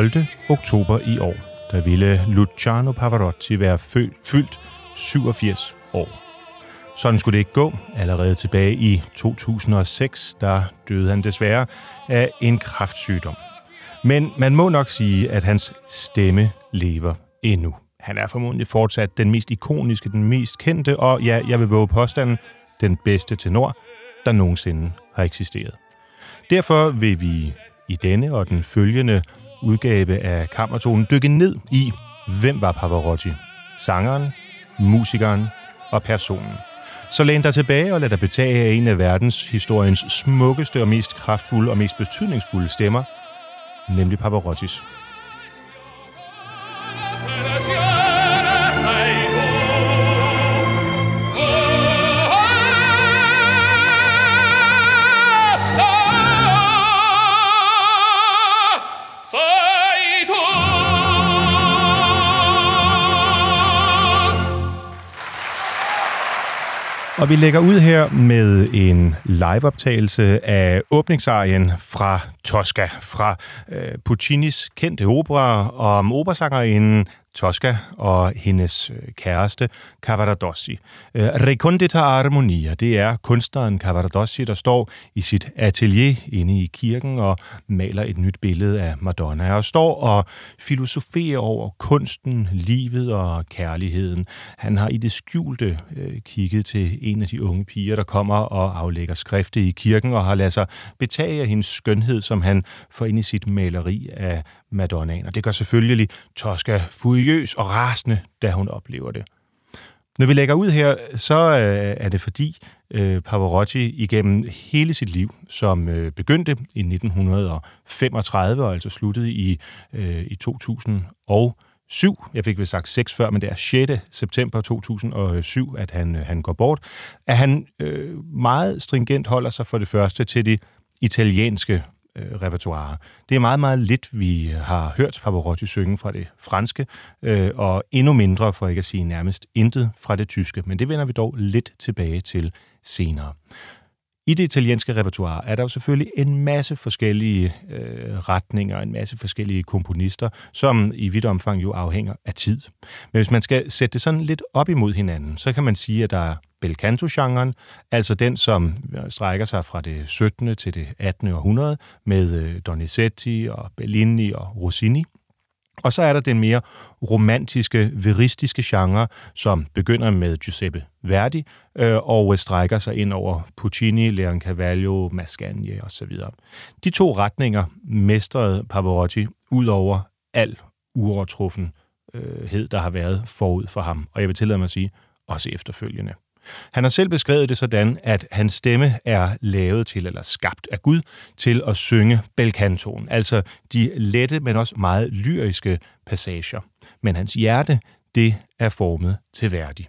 12. oktober i år, der ville Luciano Pavarotti være fyldt 87 år. Sådan skulle det ikke gå. Allerede tilbage i 2006, der døde han desværre af en kraftsygdom. Men man må nok sige, at hans stemme lever endnu. Han er formodentlig fortsat den mest ikoniske, den mest kendte, og ja, jeg vil våge påstanden, den bedste tenor, der nogensinde har eksisteret. Derfor vil vi i denne og den følgende udgave af Kammertonen dykke ned i, hvem var Pavarotti? Sangeren, musikeren og personen. Så læn dig tilbage og lad dig betage af en af verdenshistoriens smukkeste og mest kraftfulde og mest betydningsfulde stemmer, nemlig Pavarottis. Og vi lægger ud her med en liveoptagelse af åbningsarien fra Tosca, fra øh, Puccinis kendte opera om operasangerinden Tosca og hendes øh, kæreste Cavaradossi. Øh, Recondita Armonia, det er kunstneren Cavaradossi, der står i sit atelier inde i kirken og maler et nyt billede af Madonna og står og filosoferer over kunsten, livet og kærligheden. Han har i det skjulte øh, kigget til en af de unge piger, der kommer og aflægger skrifte i kirken og har ladet sig betage af hendes skønhed, som han får ind i sit maleri af Madonnaen. Og det gør selvfølgelig Tosca furiøs og rasende, da hun oplever det. Når vi lægger ud her, så øh, er det fordi øh, Pavarotti igennem hele sit liv, som øh, begyndte i 1935 og altså sluttede i, øh, i 2007, jeg fik vel sagt 6 før, men det er 6. september 2007, at han, øh, han går bort, at han øh, meget stringent holder sig for det første til de italienske øh, repertoire. Det er meget, meget lidt, vi har hørt Pavarotti synge fra det franske, øh, og endnu mindre, for ikke at sige nærmest intet, fra det tyske. Men det vender vi dog lidt tilbage til senere. I det italienske repertoire er der jo selvfølgelig en masse forskellige øh, retninger, en masse forskellige komponister, som i vidt omfang jo afhænger af tid. Men hvis man skal sætte det sådan lidt op imod hinanden, så kan man sige, at der bel canto-genren, altså den, som øh, strækker sig fra det 17. til det 18. århundrede, med øh, Donizetti og Bellini og Rossini. Og så er der den mere romantiske, veristiske genre, som begynder med Giuseppe Verdi øh, og øh, strækker sig ind over Puccini, Leoncavallo, Mascagni osv. De to retninger mestrede Pavarotti ud over al uovertruffenhed, der har været forud for ham. Og jeg vil tillade mig at sige, også efterfølgende. Han har selv beskrevet det sådan, at hans stemme er lavet til, eller skabt af Gud, til at synge belkantonen, altså de lette, men også meget lyriske passager. Men hans hjerte, det er formet til værdig.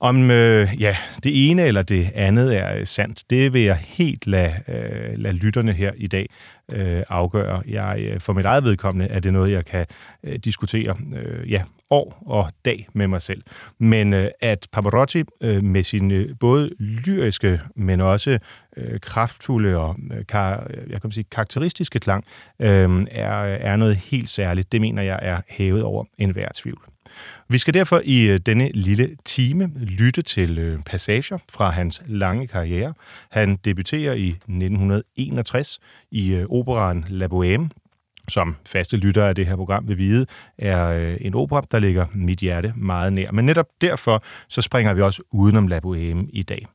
Om øh, ja, det ene eller det andet er øh, sandt, det vil jeg helt lade, øh, lade lytterne her i dag øh, afgøre. Jeg, øh, for mit eget vedkommende er det noget, jeg kan øh, diskutere øh, ja, år og dag med mig selv. Men øh, at Pavarotti øh, med sin øh, både lyriske, men også øh, kraftfulde og øh, kar, øh, jeg kan sige, karakteristiske klang, øh, er, er noget helt særligt, det mener jeg er hævet over enhver tvivl. Vi skal derfor i øh, denne lille time lytte til øh, passager fra hans lange karriere. Han debuterer i 1961 i øh, operaen La Bohème, som faste lyttere af det her program vil vide, er en opera, der ligger mit hjerte meget nær. Men netop derfor, så springer vi også udenom La Bohème i dag.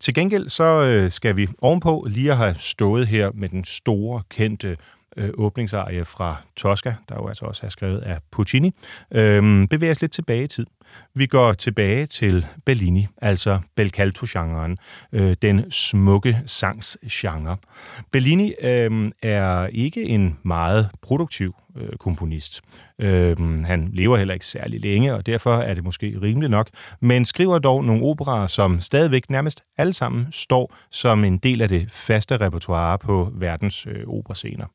Til gengæld så skal vi ovenpå lige at have stået her med den store, kendte øh, åbningsarie fra Tosca, der jo altså også er skrevet af Puccini, øh, bevæger os lidt tilbage i tid. Vi går tilbage til Bellini, altså bel canto-genren, øh, den smukke sangsgenre. Bellini øh, er ikke en meget produktiv øh, komponist. Øh, han lever heller ikke særlig længe, og derfor er det måske rimeligt nok, men skriver dog nogle operer, som stadigvæk nærmest alle sammen står som en del af det faste repertoire på verdens øh, operascener.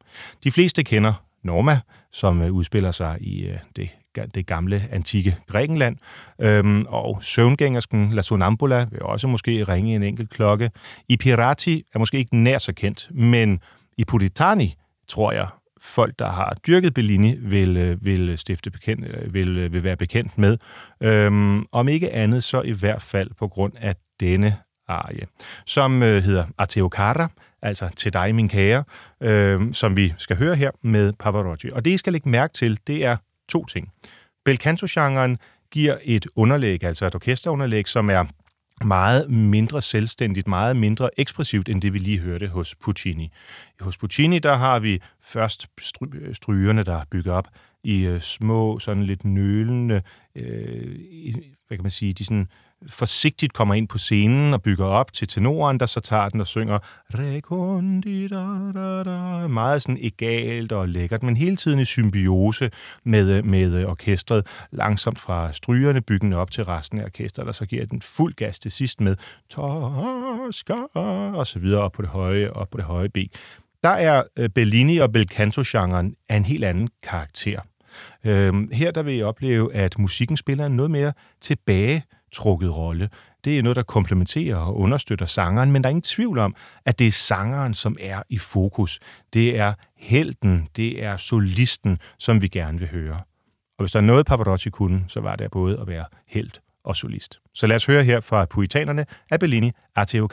De fleste kender Norma, som øh, udspiller sig i øh, det det gamle, antikke Grækenland. Øhm, og søvngængersken La Sonambula vil også måske ringe en enkelt klokke. I Pirati er måske ikke nær så kendt, men i Puritani, tror jeg, folk, der har dyrket Bellini, vil, øh, vil, stifte bekendt, øh, vil, øh, vil være bekendt med. Øhm, om ikke andet, så i hvert fald på grund af denne arie, som øh, hedder Ateokara, altså Til dig, min kære, øh, som vi skal høre her med Pavarotti. Og det, I skal lægge mærke til, det er to ting. Bel canto-genren giver et underlæg, altså et orkesterunderlæg, som er meget mindre selvstændigt, meget mindre ekspressivt, end det vi lige hørte hos Puccini. Hos Puccini, der har vi først strygerne, der bygger op i øh, små, sådan lidt nølende, øh, hvad kan man sige, de sådan forsigtigt kommer ind på scenen og bygger op til tenoren, der så tager den og synger meget sådan egalt og lækkert, men hele tiden i symbiose med, med orkestret, langsomt fra strygerne byggende op til resten af orkestret, og så giver den fuld gas til sidst med Tosca og så videre op på det høje, op på det høje B. Der er øh, Bellini og Belcanto-genren af en helt anden karakter. Øhm, her der vil I opleve, at musikken spiller en noget mere tilbage trukket rolle. Det er noget, der komplementerer og understøtter sangeren, men der er ingen tvivl om, at det er sangeren, som er i fokus. Det er helten, det er solisten, som vi gerne vil høre. Og hvis der er noget, Pavarotti kunne, så var det både at være helt og solist. Så lad os høre her fra Puritanerne af Bellini Arteo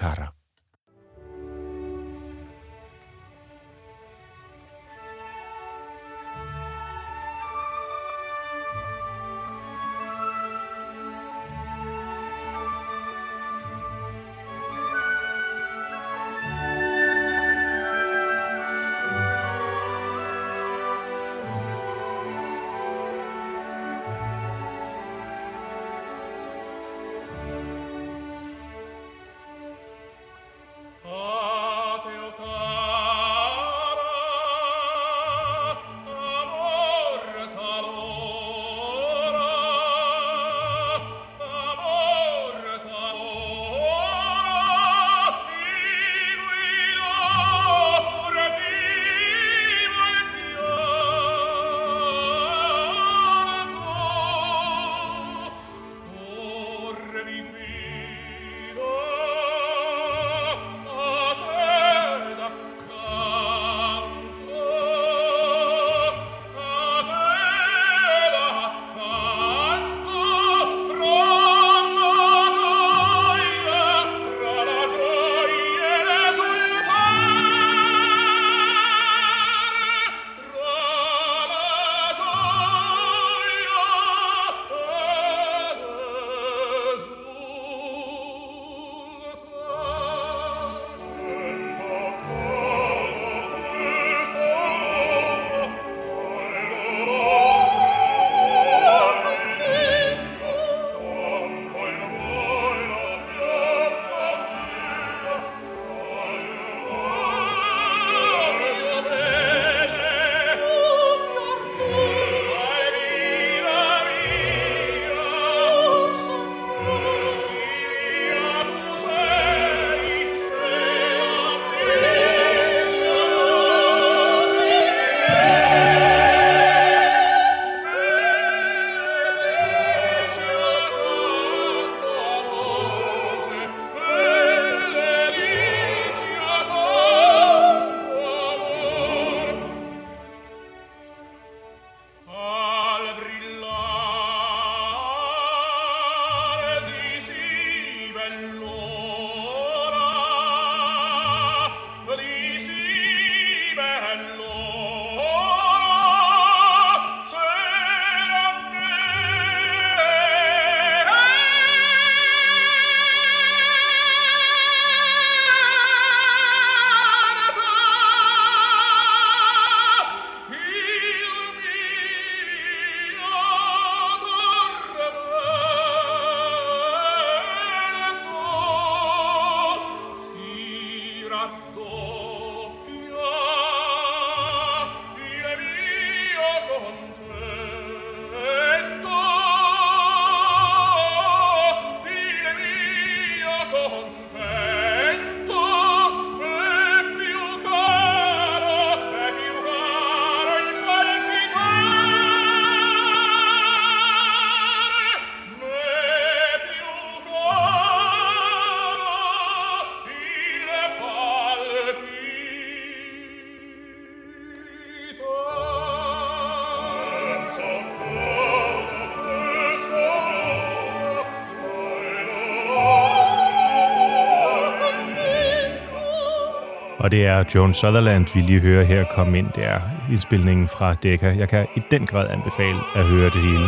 Og det er Joan Sutherland, vi lige hører her komme ind. Det er indspilningen fra Decca. Jeg kan i den grad anbefale at høre det hele.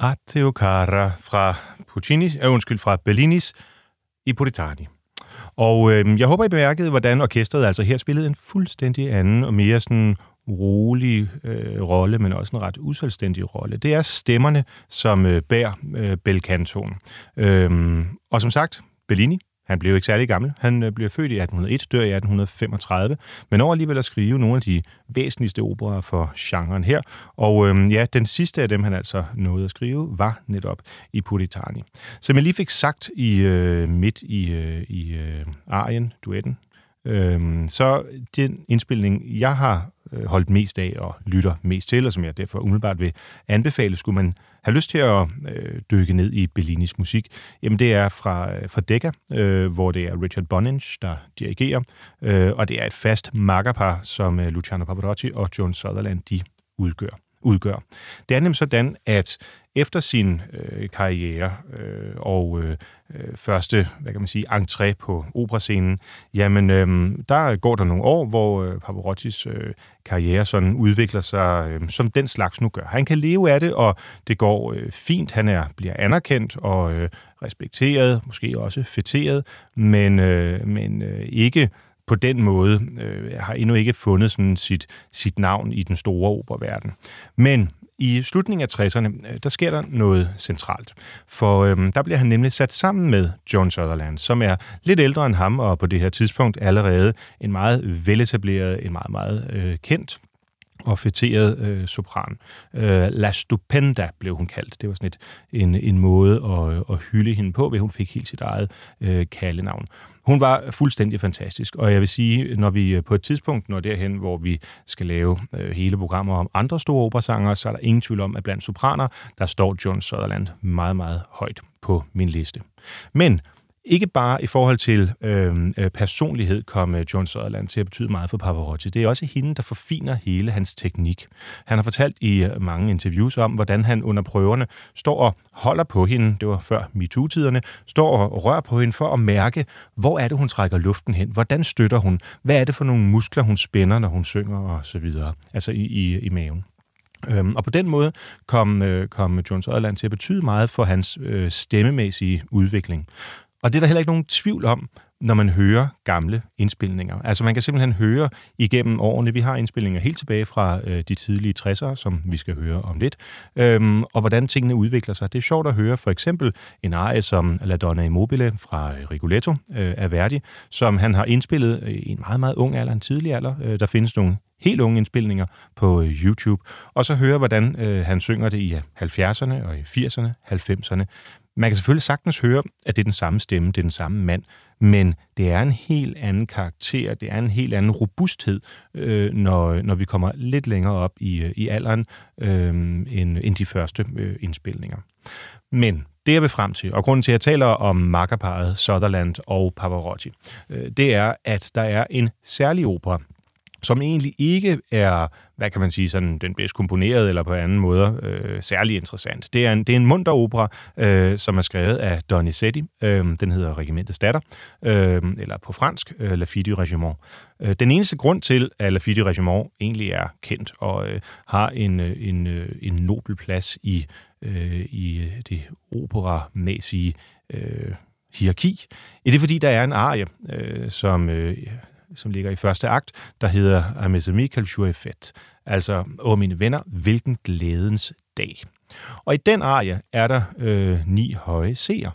Atteo Cara fra Puccini, øh, undskyld, fra Bellinis i Puritani. Og øh, jeg håber, I bemærkede, hvordan orkestret altså her spillede en fuldstændig anden og mere sådan rolig øh, rolle, men også en ret uselvstændig rolle. Det er stemmerne, som øh, bærer øh, belcantoen. Øh, og som sagt, Bellini, han blev ikke særlig gammel. Han øh, blev født i 1801, dør i 1835, men når alligevel at skrive nogle af de væsentligste operer for genren her. Og øhm, ja, den sidste af dem, han altså nåede at skrive, var netop i Puritani. Som jeg lige fik sagt i øh, midt i, øh, i øh, arien, duetten, øh, så den indspilning, jeg har øh, holdt mest af og lytter mest til, og som jeg derfor umiddelbart vil anbefale, skulle man have lyst til at øh, dykke ned i Bellinis musik, jamen det er fra, øh, fra Decca, øh, hvor det er Richard Boninch, der dirigerer, øh, og det er et fast makkerpar, som øh, Luciano Pavarotti og John Sutherland, de udgør udgør. Det er nemlig sådan, at efter sin øh, karriere øh, og øh, øh, første, hvad kan man sige, entré på operascenen, jamen øh, der går der nogle år, hvor øh, Pavarottis øh, karriere sådan udvikler sig, øh, som den slags nu gør. Han kan leve af det, og det går øh, fint. Han er bliver anerkendt og øh, respekteret, måske også fetteret, men, øh, men øh, ikke på den måde øh, har endnu ikke fundet sådan sit, sit navn i den store operverden. Men i slutningen af 60'erne, øh, der sker der noget centralt. For øhm, der bliver han nemlig sat sammen med John Sutherland, som er lidt ældre end ham, og på det her tidspunkt allerede en meget veletableret, en meget, meget øh, kendt og fætteret øh, sopran. Øh, La Stupenda blev hun kaldt. Det var sådan et, en, en måde at, at hylde hende på, ved hun fik helt sit eget øh, kaldenavn. Hun var fuldstændig fantastisk, og jeg vil sige, når vi øh, på et tidspunkt når derhen, hvor vi skal lave øh, hele programmer om andre store operasanger, så er der ingen tvivl om, at blandt sopraner, der står John Sutherland meget, meget højt på min liste. Men ikke bare i forhold til øhm, øh, personlighed kom øh, John Sutherland til at betyde meget for Pavarotti. Det er også hende, der forfiner hele hans teknik. Han har fortalt i øh, mange interviews om, hvordan han under prøverne står og holder på hende, det var før MeToo-tiderne, står og rører på hende for at mærke, hvor er det, hun trækker luften hen? Hvordan støtter hun? Hvad er det for nogle muskler, hun spænder, når hun synger og så videre? Altså i, i, i maven. Øhm, og på den måde kom, øh, kom John Sutherland til at betyde meget for hans øh, stemmemæssige udvikling. Og det er der heller ikke nogen tvivl om, når man hører gamle indspilninger. Altså man kan simpelthen høre igennem årene, vi har indspilninger helt tilbage fra øh, de tidlige 60'ere, som vi skal høre om lidt, øhm, og hvordan tingene udvikler sig. Det er sjovt at høre for eksempel en arie som La Donna Immobile fra øh, Rigoletto øh, af Verdi, som han har indspillet øh, i en meget, meget ung alder, en tidlig alder. Øh, der findes nogle helt unge indspilninger på øh, YouTube, og så høre, hvordan øh, han synger det i 70'erne og i 80'erne, 90'erne. Man kan selvfølgelig sagtens høre, at det er den samme stemme, det er den samme mand, men det er en helt anden karakter, det er en helt anden robusthed, øh, når, når vi kommer lidt længere op i, øh, i alderen øh, end, end de første øh, indspilninger. Men det jeg vil frem til, og grunden til, at jeg taler om makkerparet Sutherland og Pavarotti, øh, det er, at der er en særlig opera, som egentlig ikke er, hvad kan man sige, sådan den bedst komponeret eller på anden måde øh, særlig interessant. Det er en, det er en munter opera, øh, som er skrevet af Donizetti. Øh, den hedder Regimentets datter, øh, eller på fransk, øh, La Fille du Regiment. Øh, den eneste grund til, at La Fille du Regiment egentlig er kendt og øh, har en, øh, en, øh, en nobel plads i, øh, i øh, det operamæssige øh, hierarki, det fordi, der er en arie, øh, som... Øh, som ligger i første akt, der hedder Ames Michael Fête. Altså, åh mine venner, hvilken glædens dag. Og i den arie er der øh, ni høje C'er.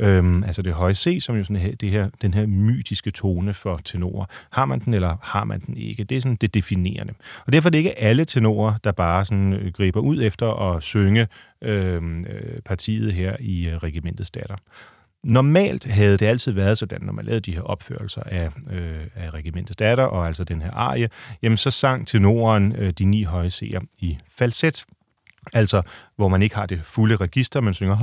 Øhm, altså det høje C, som jo sådan her, det her, den her mytiske tone for tenorer. Har man den, eller har man den ikke? Det er sådan det definerende. Og derfor er det ikke alle tenorer, der bare sådan øh, griber ud efter at synge øhm, øh, partiet her i øh, Regimentets datter. Normalt havde det altid været sådan, når man lavede de her opførelser af, øh, af Regimentets datter, og altså den her arie, jamen så sang tenoren øh, de ni høje seer i falset. Altså, hvor man ikke har det fulde register, man synger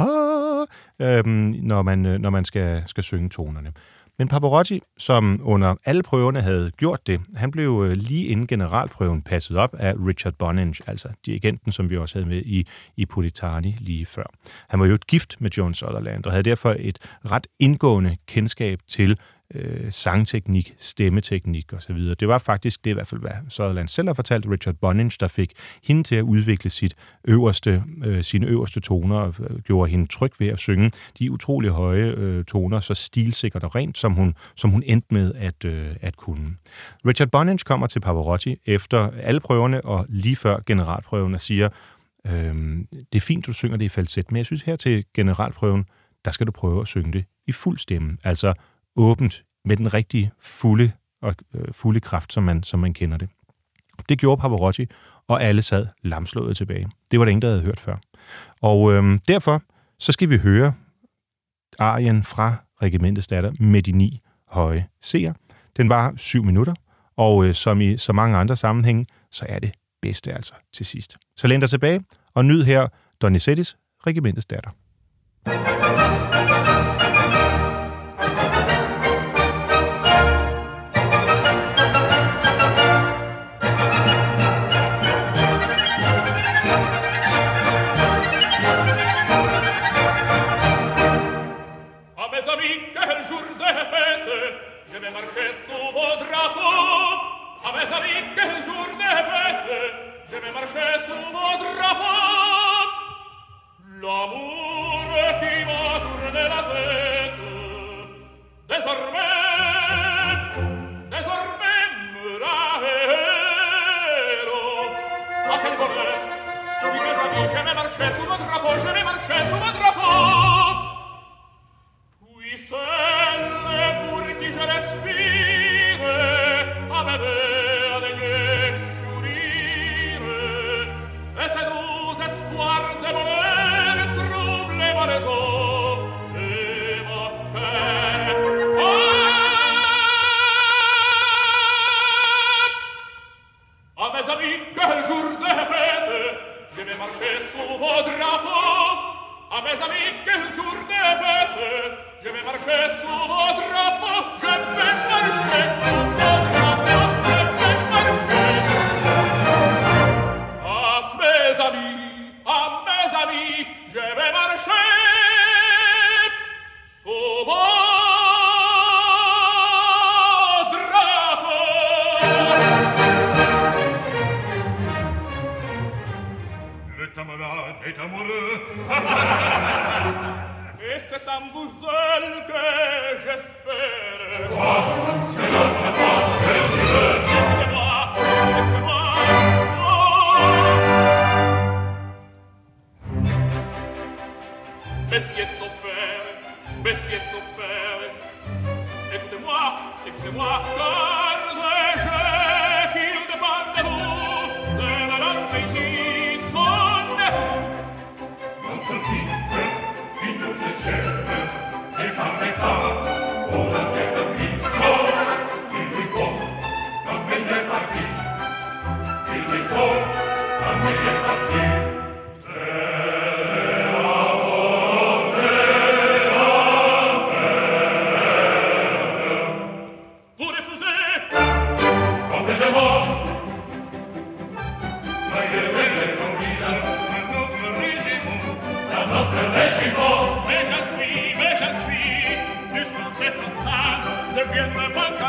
øh, når man, øh, når man skal, skal synge tonerne. Men Paparotti, som under alle prøverne havde gjort det, han blev øh, lige inden generalprøven passet op af Richard Boninge, altså dirigenten, som vi også havde med i, i Politani lige før. Han var jo et gift med John Sutherland og havde derfor et ret indgående kendskab til øh, sangteknik, stemmeteknik osv. Det var faktisk, det i hvert fald, hvad Sutherland selv har fortalt, Richard Boninge, der fik hende til at udvikle sit øverste, øh, sine øverste toner, og øh, gjorde hende tryg ved at synge de utrolig høje øh, toner, så stilsikkert og rent, som hun, som hun endte med at, øh, at kunne. Richard Boninge kommer til Pavarotti efter alle prøverne og lige før generalprøven og siger, øh, det er fint, du synger det i falset, men jeg synes her til generalprøven, der skal du prøve at synge det i fuld stemme, altså åbent med den rigtige fulde, og, øh, fulde kraft, som man, som man kender det. Det gjorde Pavarotti, og alle sad lamslået tilbage. Det var det ingen, der havde hørt før. Og øh, derfor så skal vi høre arien fra Regimentets datter med de ni høje seer. Den var syv minutter, og øh, som i så mange andre sammenhænge, så er det bedste altså til sidst. Så læn dig tilbage og nyd her Donizettis Regimentets datter. thank you Je ne marchais sous votre peau, je ne marchais sous votre peau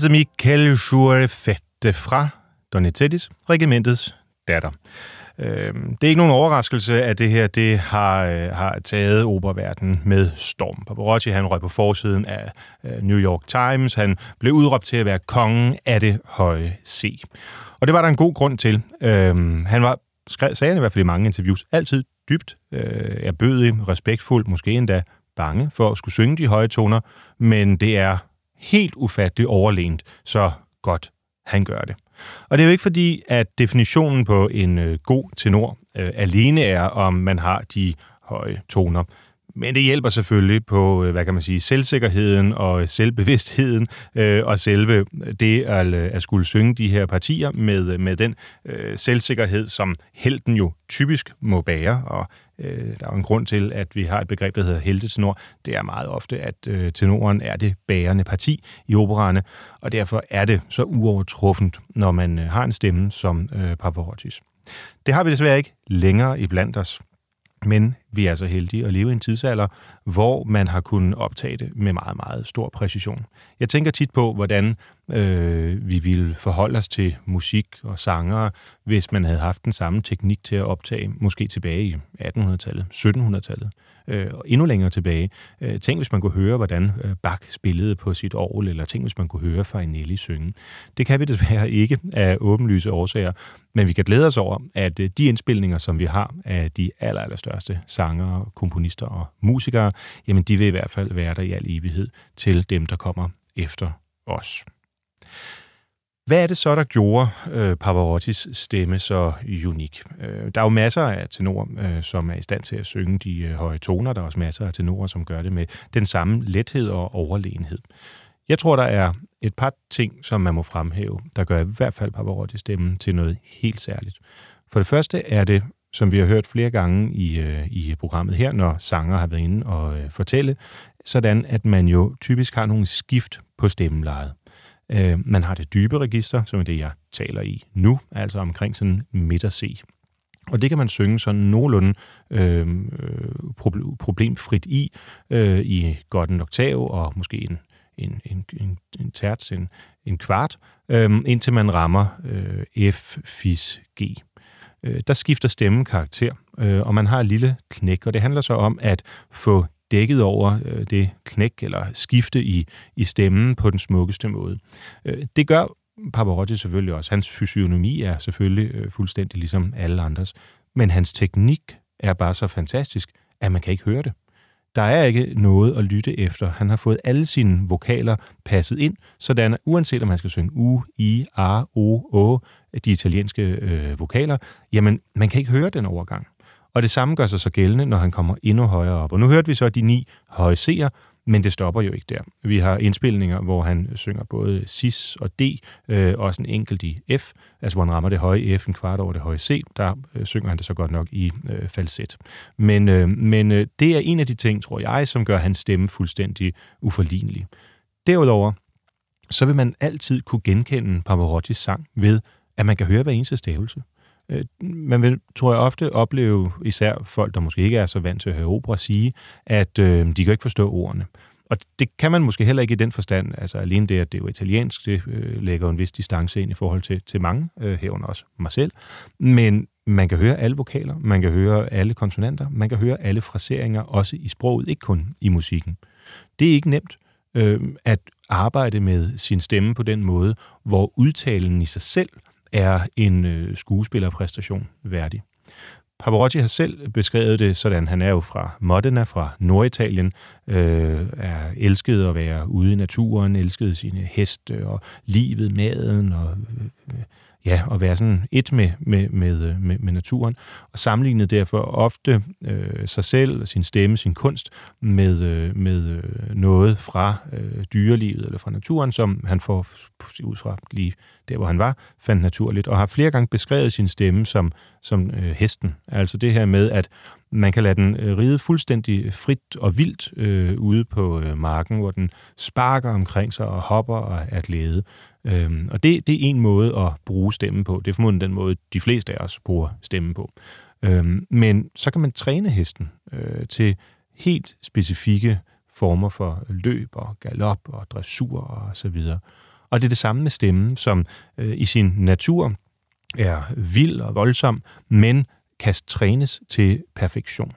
quel Michael Jurefette fra Donizettis, regimentets datter. Øhm, det er ikke nogen overraskelse, at det her det har, øh, har taget operverdenen med storm. Pavarotti han røg på forsiden af øh, New York Times. Han blev udråbt til at være kongen af det høje C. Og det var der en god grund til. Øhm, han var, sagde han i hvert fald i mange interviews, altid dybt øh, erbødig, respektfuld, måske endda bange for at skulle synge de høje toner, men det er helt ufatteligt overlænt, så godt han gør det. Og det er jo ikke fordi, at definitionen på en øh, god tenor øh, alene er, om man har de høje toner. Men det hjælper selvfølgelig på, øh, hvad kan man sige, selvsikkerheden og selvbevidstheden øh, og selve det at, øh, at skulle synge de her partier med, øh, med den øh, selvsikkerhed, som helten jo typisk må bære. Og øh, der er jo en grund til, at vi har et begreb, der hedder heltetenor. Det er meget ofte, at øh, tenoren er det bærende parti i opererne, og derfor er det så uovertruffent, når man øh, har en stemme som øh, Pavarottis. Det har vi desværre ikke længere i blandt os. Men vi er så heldige at leve i en tidsalder, hvor man har kunnet optage det med meget, meget stor præcision. Jeg tænker tit på, hvordan øh, vi ville forholde os til musik og sangere, hvis man havde haft den samme teknik til at optage, måske tilbage i 1800-tallet, 1700-tallet øh, og endnu længere tilbage. Øh, tænk, hvis man kunne høre, hvordan øh, Bach spillede på sit orgel, eller tænk, hvis man kunne høre Farinelli synge. Det kan vi desværre ikke af åbenlyse årsager, men vi kan glæde os over, at øh, de indspilninger, som vi har af de aller, allerstørste sangere, komponister og musikere, jamen de vil i hvert fald være der i al evighed til dem, der kommer efter os. Hvad er det så, der gjorde øh, Pavarottis stemme så unik? Øh, der er jo masser af tenorer, øh, som er i stand til at synge de øh, høje toner. Der er også masser af tenorer, som gør det med den samme lethed og overlegenhed. Jeg tror, der er et par ting, som man må fremhæve, der gør i hvert fald Pavarottis stemme til noget helt særligt. For det første er det, som vi har hørt flere gange i, øh, i programmet her, når sanger har været inde og øh, fortælle, sådan at man jo typisk har nogle skift på stemmelejet. Øh, man har det dybe register, som er det, jeg taler i nu, altså omkring sådan midter C. Og det kan man synge sådan nogenlunde øh, problemfrit i, øh, i godt en oktav og måske en, en, en, en, en terts, en, en kvart, øh, indtil man rammer øh, F, Fis, G. Øh, der skifter stemmen karakter, øh, og man har et lille knæk, og det handler så om at få dækket over øh, det knæk eller skifte i, i stemmen på den smukkeste måde. Øh, det gør Pavarotti selvfølgelig også. Hans fysionomi er selvfølgelig øh, fuldstændig ligesom alle andres, men hans teknik er bare så fantastisk, at man kan ikke høre det. Der er ikke noget at lytte efter. Han har fået alle sine vokaler passet ind, sådan at uanset om man skal synge U, I, A, O, Å, de italienske øh, vokaler, jamen man kan ikke høre den overgang. Og det samme gør sig så gældende, når han kommer endnu højere op. Og nu hørte vi så de ni høje C'er, men det stopper jo ikke der. Vi har indspilninger, hvor han synger både Cis og D, øh, også en enkelt i F, altså hvor han rammer det høje F en kvart over det høje C, der øh, synger han det så godt nok i øh, falset. Men, øh, men øh, det er en af de ting, tror jeg, som gør hans stemme fuldstændig uforlignelig. Derudover, så vil man altid kunne genkende Pavarottis sang ved, at man kan høre hver eneste stavelse. Øh, man vil, tror jeg, ofte opleve, især folk, der måske ikke er så vant til at høre opera, sige, at øh, de kan ikke forstå ordene. Og det kan man måske heller ikke i den forstand. Altså alene det, at det er jo italiensk, det øh, lægger en vis distance ind i forhold til, til mange, øh, herunder også mig selv. Men man kan høre alle vokaler, man kan høre alle konsonanter, man kan høre alle fraseringer, også i sproget, ikke kun i musikken. Det er ikke nemt øh, at arbejde med sin stemme på den måde, hvor udtalen i sig selv er en øh, skuespillerpræstation værdig. Pavarotti har selv beskrevet det sådan, han er jo fra Modena, fra Norditalien, øh, er elsket at være ude i naturen, elskede sine heste og livet, maden og øh, ja, at være sådan et med, med, med, øh, med, med naturen, og sammenlignede derfor ofte øh, sig selv, sin stemme, sin kunst med, øh, med øh, noget fra øh, dyrelivet eller fra naturen, som han får ud fra lige der, hvor han var, fandt naturligt, og har flere gange beskrevet sin stemme som, som øh, hesten. Altså det her med, at man kan lade den øh, ride fuldstændig frit og vildt øh, ude på øh, marken, hvor den sparker omkring sig og hopper og er glæde. Øhm, og det, det er en måde at bruge stemmen på. Det er formodentlig den måde, de fleste af os bruger stemmen på. Øhm, men så kan man træne hesten øh, til helt specifikke former for løb og galop og dressur og så videre. Og det er det samme med stemmen, som øh, i sin natur er vild og voldsom, men kan trænes til perfektion.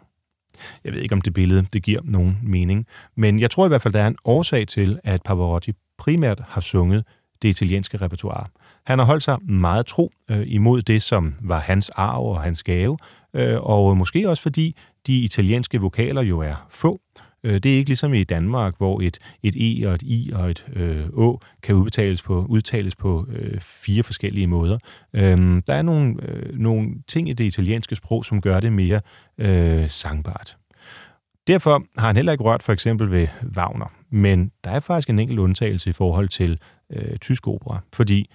Jeg ved ikke, om det billede det giver nogen mening, men jeg tror i hvert fald, der er en årsag til, at Pavarotti primært har sunget det italienske repertoire. Han har holdt sig meget tro øh, imod det, som var hans arv og hans gave, øh, og måske også fordi de italienske vokaler jo er få. Øh, det er ikke ligesom i Danmark, hvor et, et E og et I og et øh, Å kan udbetales på, udtales på øh, fire forskellige måder. Øhm, der er nogle, øh, nogle ting i det italienske sprog, som gør det mere øh, sangbart. Derfor har han heller ikke rørt for eksempel ved Wagner, men der er faktisk en enkelt undtagelse i forhold til øh, tysk opera, fordi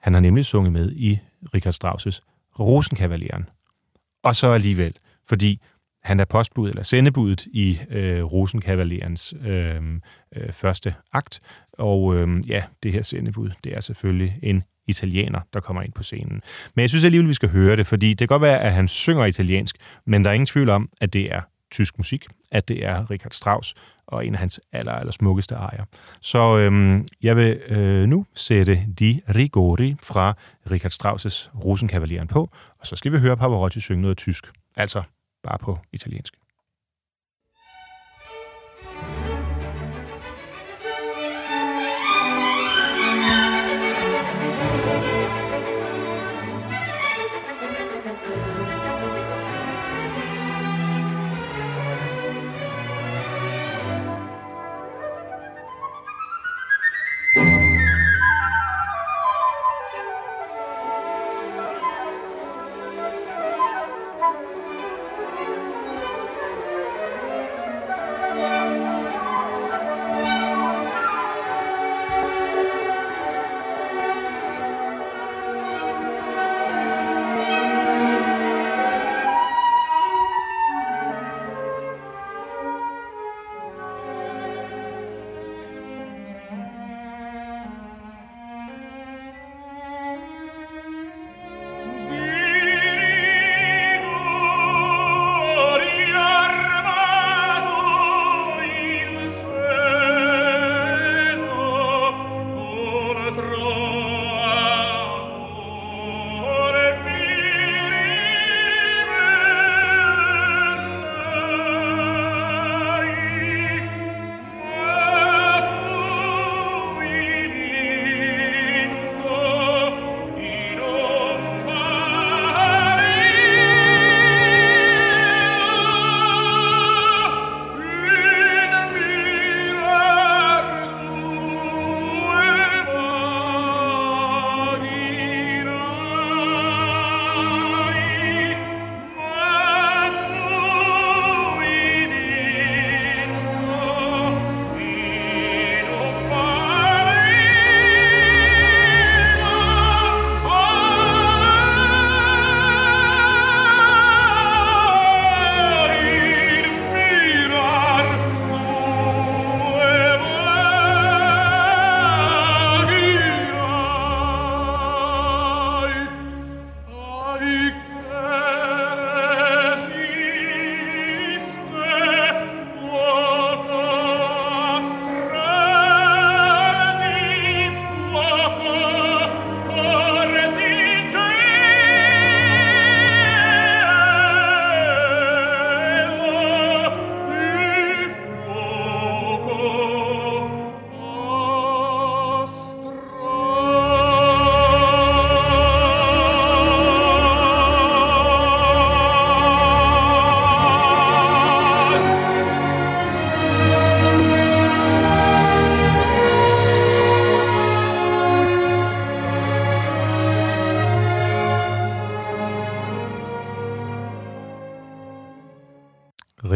han har nemlig sunget med i Richard Strauss' Rosenkavalieren. Og så alligevel, fordi han er postbud eller sendebudet i øh, Rosenkavalierens øh, øh, første akt. Og øh, ja, det her sendebud, det er selvfølgelig en italiener, der kommer ind på scenen. Men jeg synes alligevel, vi skal høre det, fordi det kan godt være, at han synger italiensk, men der er ingen tvivl om, at det er tysk musik, at det er Richard Strauss og en af hans aller, aller smukkeste ejer. Så øhm, jeg vil øh, nu sætte De Rigori fra Richard Strauss' Rosenkavaleren på, og så skal vi høre Pavarotti synge noget tysk, altså bare på italiensk.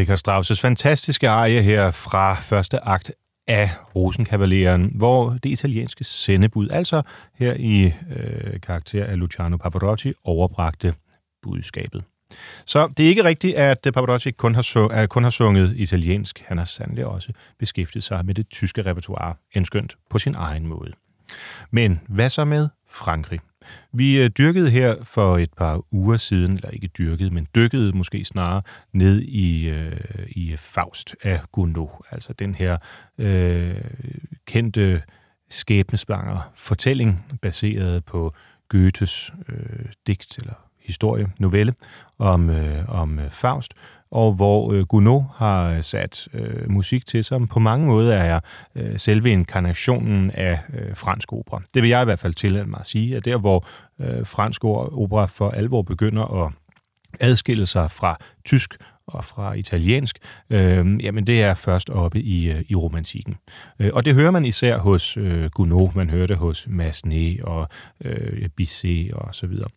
Richard Strauss' fantastiske arie her fra første akt af Rosenkavaleren, hvor det italienske sendebud, altså her i øh, karakter af Luciano Pavarotti, overbragte budskabet. Så det er ikke rigtigt, at Pavarotti kun har, su- kun har sunget italiensk. Han har sandelig også beskæftiget sig med det tyske repertoire, endskønt på sin egen måde. Men hvad så med Frankrig? Vi øh, dyrkede her for et par uger siden, eller ikke dyrkede, men dykkede måske snarere ned i, øh, i Faust af Gounod, altså den her øh, kendte skæbnesbanger fortælling, baseret på Goethes øh, digt eller historie, novelle om, øh, om øh, Faust, og hvor øh, Gounod har øh, sat øh, musik til, som på mange måder er øh, selve inkarnationen af øh, fransk opera. Det vil jeg i hvert fald tillade mig at sige, at der hvor øh, fransk opera for alvor begynder at adskille sig fra tysk og fra italiensk, øh, jamen det er først oppe i, øh, i romantikken. Øh, og det hører man især hos øh, Gounod, man hører det hos Massenet og øh, Bisset og så videre.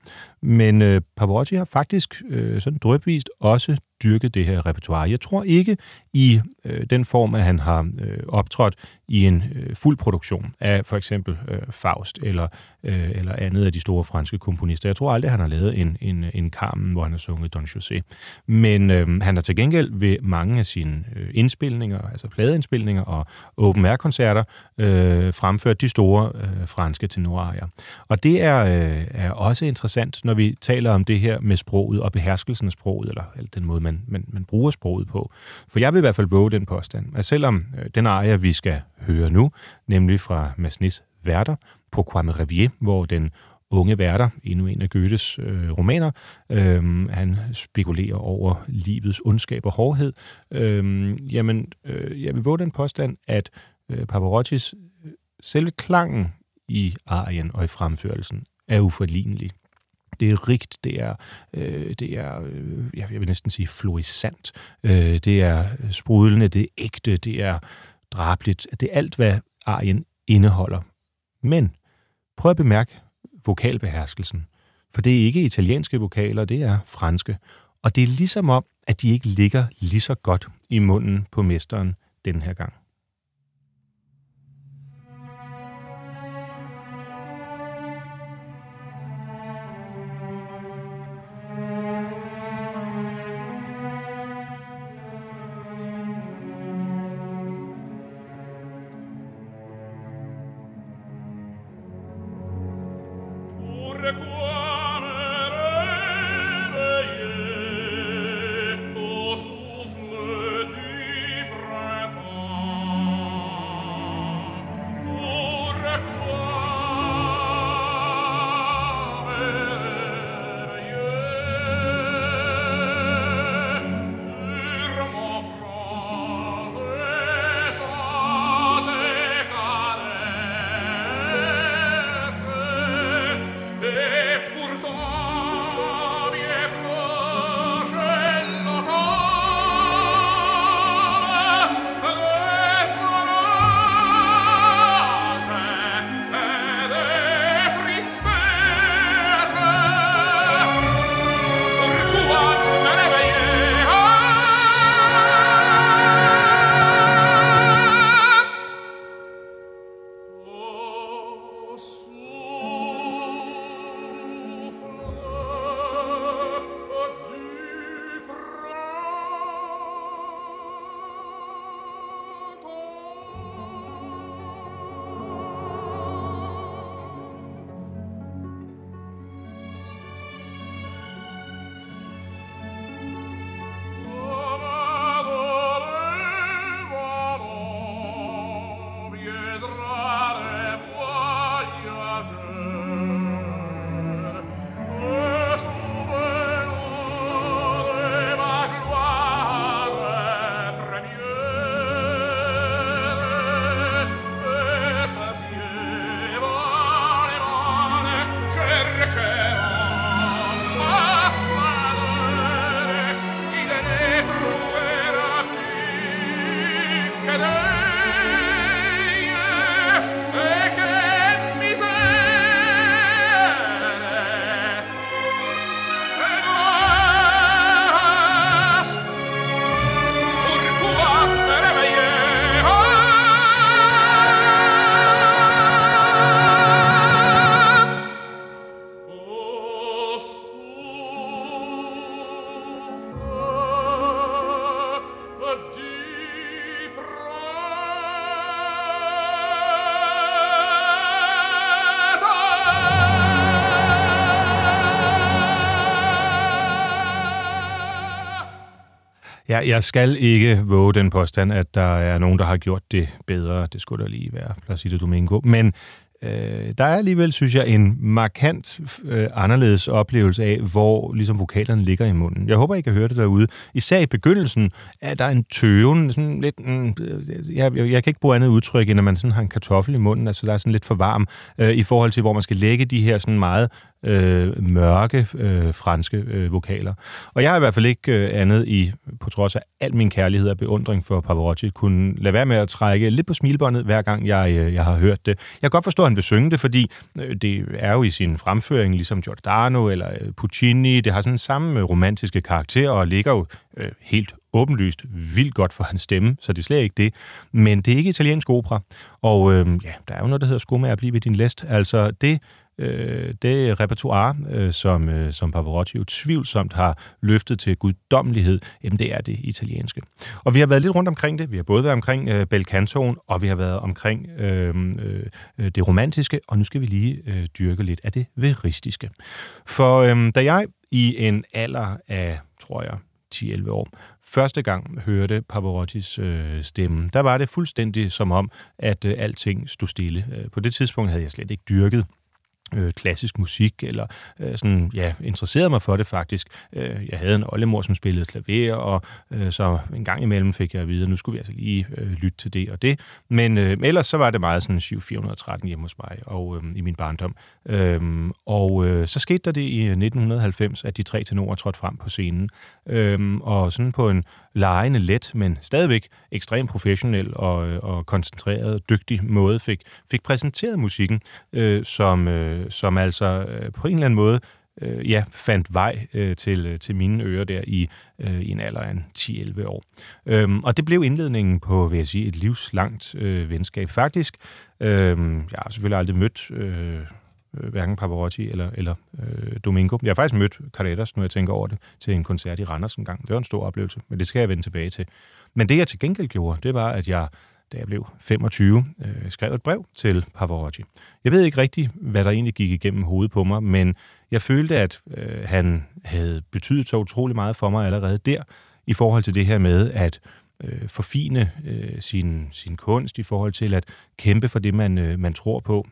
Men øh, Pavarotti har faktisk øh, sådan drøbvist også dyrket det her repertoire. Jeg tror ikke i øh, den form, at han har øh, optrådt i en øh, fuld produktion af for eksempel øh, Faust eller, øh, eller andet af de store franske komponister. Jeg tror aldrig, han har lavet en, en, en Carmen, hvor han har sunget Don José. Men øh, han har til gengæld ved mange af sine øh, indspilninger, altså pladeindspilninger og open air-koncerter, øh, fremført de store øh, franske tenorarier. Og det er, øh, er også interessant, når vi taler om det her med sproget og beherskelsen af sproget, eller, eller den måde, man, man, man bruger sproget på. For jeg vil i hvert fald våge den påstand, at selvom øh, den ejer, vi skal høre nu, nemlig fra Masnis Værter, på Kwame Revier, hvor den unge værter, endnu en af Goethes øh, romaner. Øh, han spekulerer over livets ondskab og hårdhed. Øh, jamen, øh, jeg vil våge den påstand, at øh, Pavarottis øh, selve klangen i arien og i fremførelsen er uforlignelig. Det er rigt, det er, øh, det er øh, jeg vil næsten sige fluorescent, øh, det er sprudlende, det er ægte, det er drabligt, det er alt, hvad arien indeholder. Men prøv at bemærke vokalbeherskelsen, for det er ikke italienske vokaler, det er franske. Og det er ligesom om, at de ikke ligger lige så godt i munden på mesteren den her gang. Jeg, jeg skal ikke våge den påstand, at der er nogen, der har gjort det bedre. Det skulle da lige være Placido Domingo. Men øh, der er alligevel, synes jeg, en markant øh, anderledes oplevelse af, hvor ligesom vokalerne ligger i munden. Jeg håber, I kan høre det derude. Især i begyndelsen er der en tøven, sådan lidt, mm, jeg, jeg, jeg kan ikke bruge andet udtryk, end at man sådan har en kartoffel i munden, altså der er sådan lidt for varm, øh, i forhold til, hvor man skal lægge de her sådan meget øh, mørke øh, franske øh, vokaler. Og jeg har i hvert fald ikke øh, andet i, på trods af al min kærlighed og beundring for Pavarotti, kunne lade være med at trække lidt på smilbåndet, hver gang jeg, øh, jeg har hørt det. Jeg kan godt forstå, at han vil synge det, fordi øh, det er jo i sin fremføring, ligesom Giordano eller øh, Puccini, det har sådan samme øh, romantiske karakter og ligger jo øh, helt åbenlyst vildt godt for hans stemme, så det er slet ikke det. Men det er ikke italiensk opera. Og øh, ja, der er jo noget, der hedder skomager at blive ved din læst. Altså det, øh, det repertoire, øh, som, øh, som Pavarotti jo tvivlsomt har løftet til guddommelighed, jamen det er det italienske. Og vi har været lidt rundt omkring det. Vi har både været omkring øh, Belcantoen, og vi har været omkring øh, øh, det romantiske, og nu skal vi lige øh, dyrke lidt af det veristiske. For øh, da jeg i en alder af, tror jeg, 10-11 år, første gang hørte Pavarottis øh, stemme, der var det fuldstændig som om, at øh, alting stod stille. Øh, på det tidspunkt havde jeg slet ikke dyrket øh, klassisk musik, eller øh, sådan, ja, interesserede mig for det faktisk. Øh, jeg havde en oldemor, som spillede klaver, og øh, så en gang imellem fik jeg at vide, at nu skulle vi altså lige øh, lytte til det og det. Men øh, ellers så var det meget sådan 7413 hjemme hos mig, og øh, i min barndom. Øh, og øh, så skete der det i øh, 1990, at de tre tenorer trådte frem på scenen. Øh, og sådan på en lejende let, men stadigvæk ekstremt professionel og, øh, og koncentreret, dygtig måde fik, fik præsenteret musikken, øh, som, øh, Øh, som altså øh, på en eller anden måde øh, ja, fandt vej øh, til, øh, til mine ører der i, øh, i en alder af 10-11 år. Øhm, og det blev indledningen på, vil jeg sige, et livslangt øh, venskab. Faktisk, øh, jeg har selvfølgelig aldrig mødt øh, øh, hverken Pavarotti eller, eller øh, Domingo. Jeg har faktisk mødt Carretas, nu jeg tænker over det, til en koncert i Randers en gang. Det var en stor oplevelse, men det skal jeg vende tilbage til. Men det, jeg til gengæld gjorde, det var, at jeg, da jeg blev 25, øh, skrev et brev til Pavarotti. Jeg ved ikke rigtigt, hvad der egentlig gik igennem hovedet på mig, men jeg følte, at øh, han havde betydet så utrolig meget for mig allerede der, i forhold til det her med at øh, forfine øh, sin, sin kunst, i forhold til at kæmpe for det, man, øh, man tror på.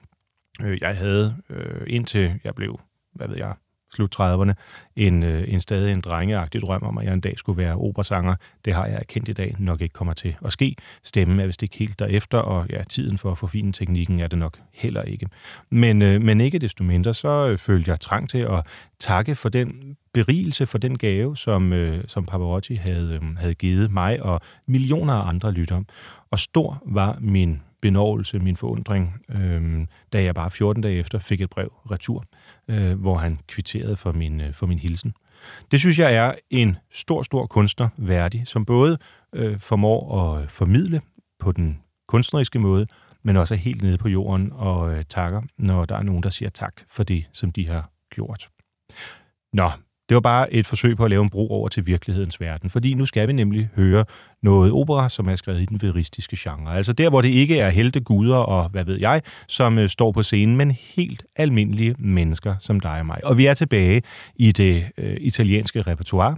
Øh, jeg havde øh, indtil jeg blev, hvad ved jeg, slut 30'erne, en, øh, en stadig en drengeagtig drøm om, at jeg en dag skulle være operasanger. Det har jeg erkendt i dag, nok ikke kommer til at ske. Stemmen er vist ikke helt derefter, og ja, tiden for at forfine teknikken er det nok heller ikke. Men, øh, men ikke desto mindre, så øh, følte jeg trang til at takke for den berigelse, for den gave, som, øh, som Pavarotti havde, øh, havde givet mig og millioner af andre lyttere. Og stor var min benovelse, min forundring, øh, da jeg bare 14 dage efter fik et brev retur, øh, hvor han kvitterede for min, øh, for min hilsen. Det synes jeg er en stor, stor kunstner værdig, som både øh, formår at formidle på den kunstneriske måde, men også er helt nede på jorden og øh, takker, når der er nogen, der siger tak for det, som de har gjort. Nå, det var bare et forsøg på at lave en bro over til virkelighedens verden, fordi nu skal vi nemlig høre noget opera, som er skrevet i den veristiske genre. Altså der, hvor det ikke er helte guder og hvad ved jeg, som øh, står på scenen, men helt almindelige mennesker som dig og mig. Og vi er tilbage i det øh, italienske repertoire,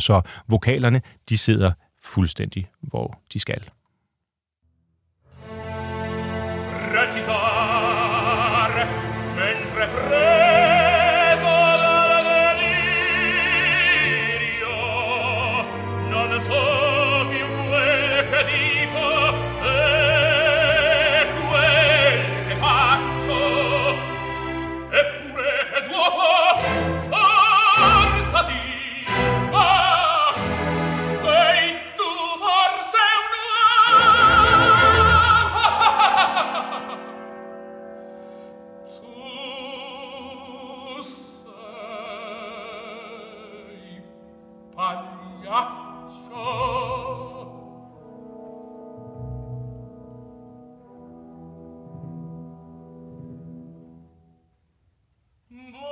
så vokalerne, de sidder fuldstændig, hvor de skal. Бо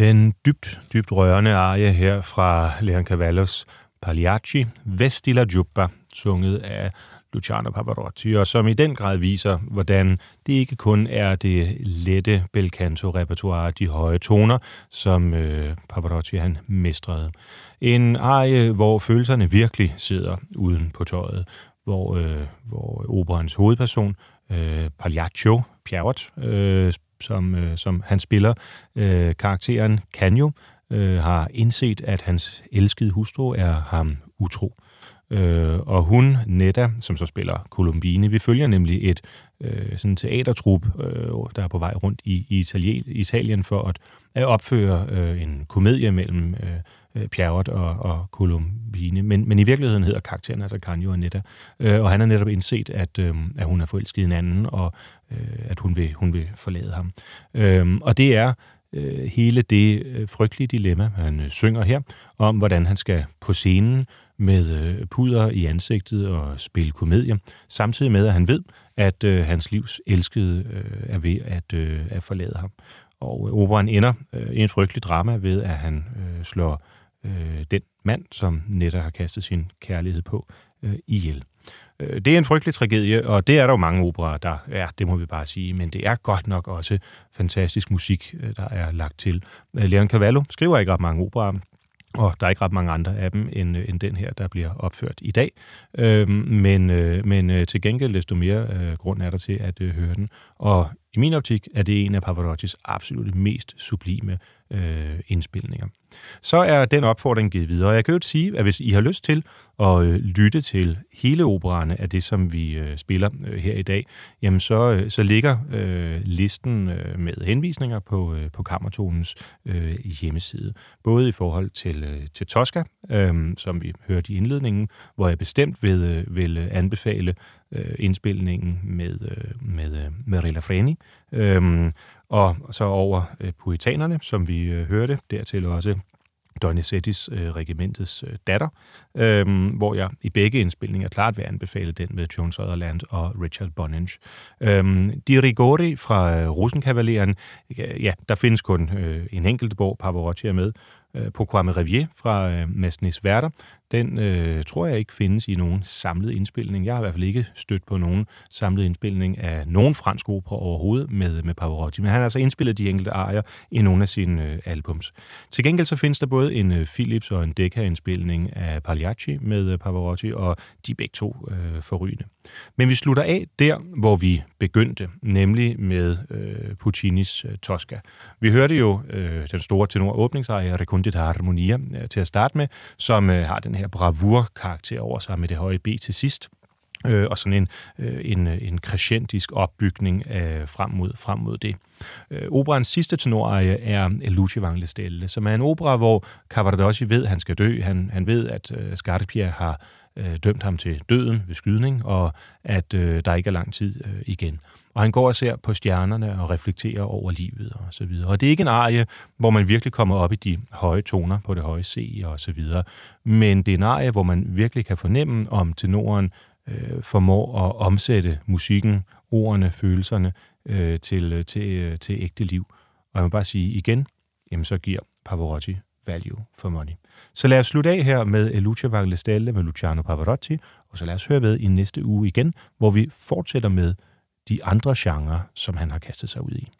Den dybt, dybt rørende arie her fra Leon Cavallos Pagliacci, Vestila Giuppa, sunget af Luciano Pavarotti, og som i den grad viser, hvordan det ikke kun er det lette bel canto-repertoire, de høje toner, som øh, Pavarotti han mestrede. En arie, hvor følelserne virkelig sidder uden på tøjet, hvor, øh, hvor operans hovedperson, øh, Pagliaccio, Pierrot, øh, som, øh, som han spiller, øh, karakteren Canio, øh, har indset, at hans elskede hustru er ham utro. Øh, og hun, Netta, som så spiller Columbine, vi følger nemlig et øh, sådan teatertrup, øh, der er på vej rundt i, i Italien, Italien for at, at opføre øh, en komedie mellem øh, øh Pierrot og, og Columbine. Men, men i virkeligheden hedder karakteren altså Canio og Netta. Øh, og han har netop indset, at, øh, at hun er forelsket i en anden, og øh, at hun vil, hun vil forlade ham. Øh, og det er øh, hele det øh, frygtelige dilemma, han øh, synger her, om hvordan han skal på scenen med øh, puder i ansigtet og spille komedie, samtidig med, at han ved, at øh, hans livs elskede øh, er ved at, øh, at forlade ham. Og øh, operaen ender øh, i en frygtelig drama ved, at han øh, slår øh, den mand, som netop har kastet sin kærlighed på, øh, ihjel. Øh, det er en frygtelig tragedie, og det er der jo mange operer, der er, det må vi bare sige, men det er godt nok også fantastisk musik, øh, der er lagt til. Øh, Leon Cavallo skriver ikke ret mange operer, og der er ikke ret mange andre af dem end, end den her, der bliver opført i dag. Øhm, men øh, men til gengæld desto mere øh, grund er der til at øh, høre den. Og i min optik er det en af Pavarottis absolut mest sublime øh, indspilninger. Så er den opfordring givet videre. Jeg kan jo sige, at hvis I har lyst til at øh, lytte til hele opererne af det, som vi øh, spiller øh, her i dag, jamen så, øh, så ligger øh, listen øh, med henvisninger på, øh, på Kammertonens øh, hjemmeside. Både i forhold til, øh, til Tosca, øh, som vi hørte i indledningen, hvor jeg bestemt vil, øh, vil anbefale øh, indspilningen med, øh, med, øh, med Rilla Freni, øh, og så over øh, Puritanerne, som vi øh, hørte, dertil også Donizettis øh, regimentets øh, datter, øh, hvor jeg i begge indspilninger klart vil anbefale den med John Sutherland og Richard Boninge. Øh, Di Rigori fra øh, Rosenkavaleren, ja, der findes kun øh, en enkelt bog, Pavarotti er med, øh, Pourquoi me Revier? Fra øh, Massenis Werther, den øh, tror jeg ikke findes i nogen samlet indspilning. Jeg har i hvert fald ikke stødt på nogen samlet indspilning af nogen fransk opera overhovedet med, med Pavarotti. Men han har altså indspillet de enkelte arier i nogle af sine øh, albums. Til gengæld så findes der både en øh, Philips og en Decca-indspilning af Pagliacci med øh, Pavarotti, og de begge to øh, forrygende. Men vi slutter af der, hvor vi begyndte, nemlig med øh, Puccinis øh, Tosca. Vi hørte jo øh, den store tenor åbningsarie, Recondita Harmonia, øh, til at starte med, som øh, har den her bravur-karakter over sig med det høje B til sidst. Øh, og sådan en, øh, en, øh, en crescentisk opbygning øh, frem, mod, frem mod det. Øh, operans sidste tenorarie er Luce Vangle Stelle, som er en opera, hvor Cavaradossi ved, at han skal dø. Han, han ved, at øh, Scarpia har øh, dømt ham til døden ved skydning, og at øh, der ikke er lang tid øh, igen. Og han går og ser på stjernerne og reflekterer over livet og så videre. Og det er ikke en arie, hvor man virkelig kommer op i de høje toner på det høje C og så videre. Men det er en arie, hvor man virkelig kan fornemme, om tenoren øh, formår at omsætte musikken, ordene, følelserne øh, til, øh, til, øh, til ægte liv. Og jeg må bare sige igen, jamen så giver Pavarotti value for money. Så lad os slutte af her med Lucia Vaglestelle med Luciano Pavarotti, og så lad os høre ved i næste uge igen, hvor vi fortsætter med de andre genrer, som han har kastet sig ud i.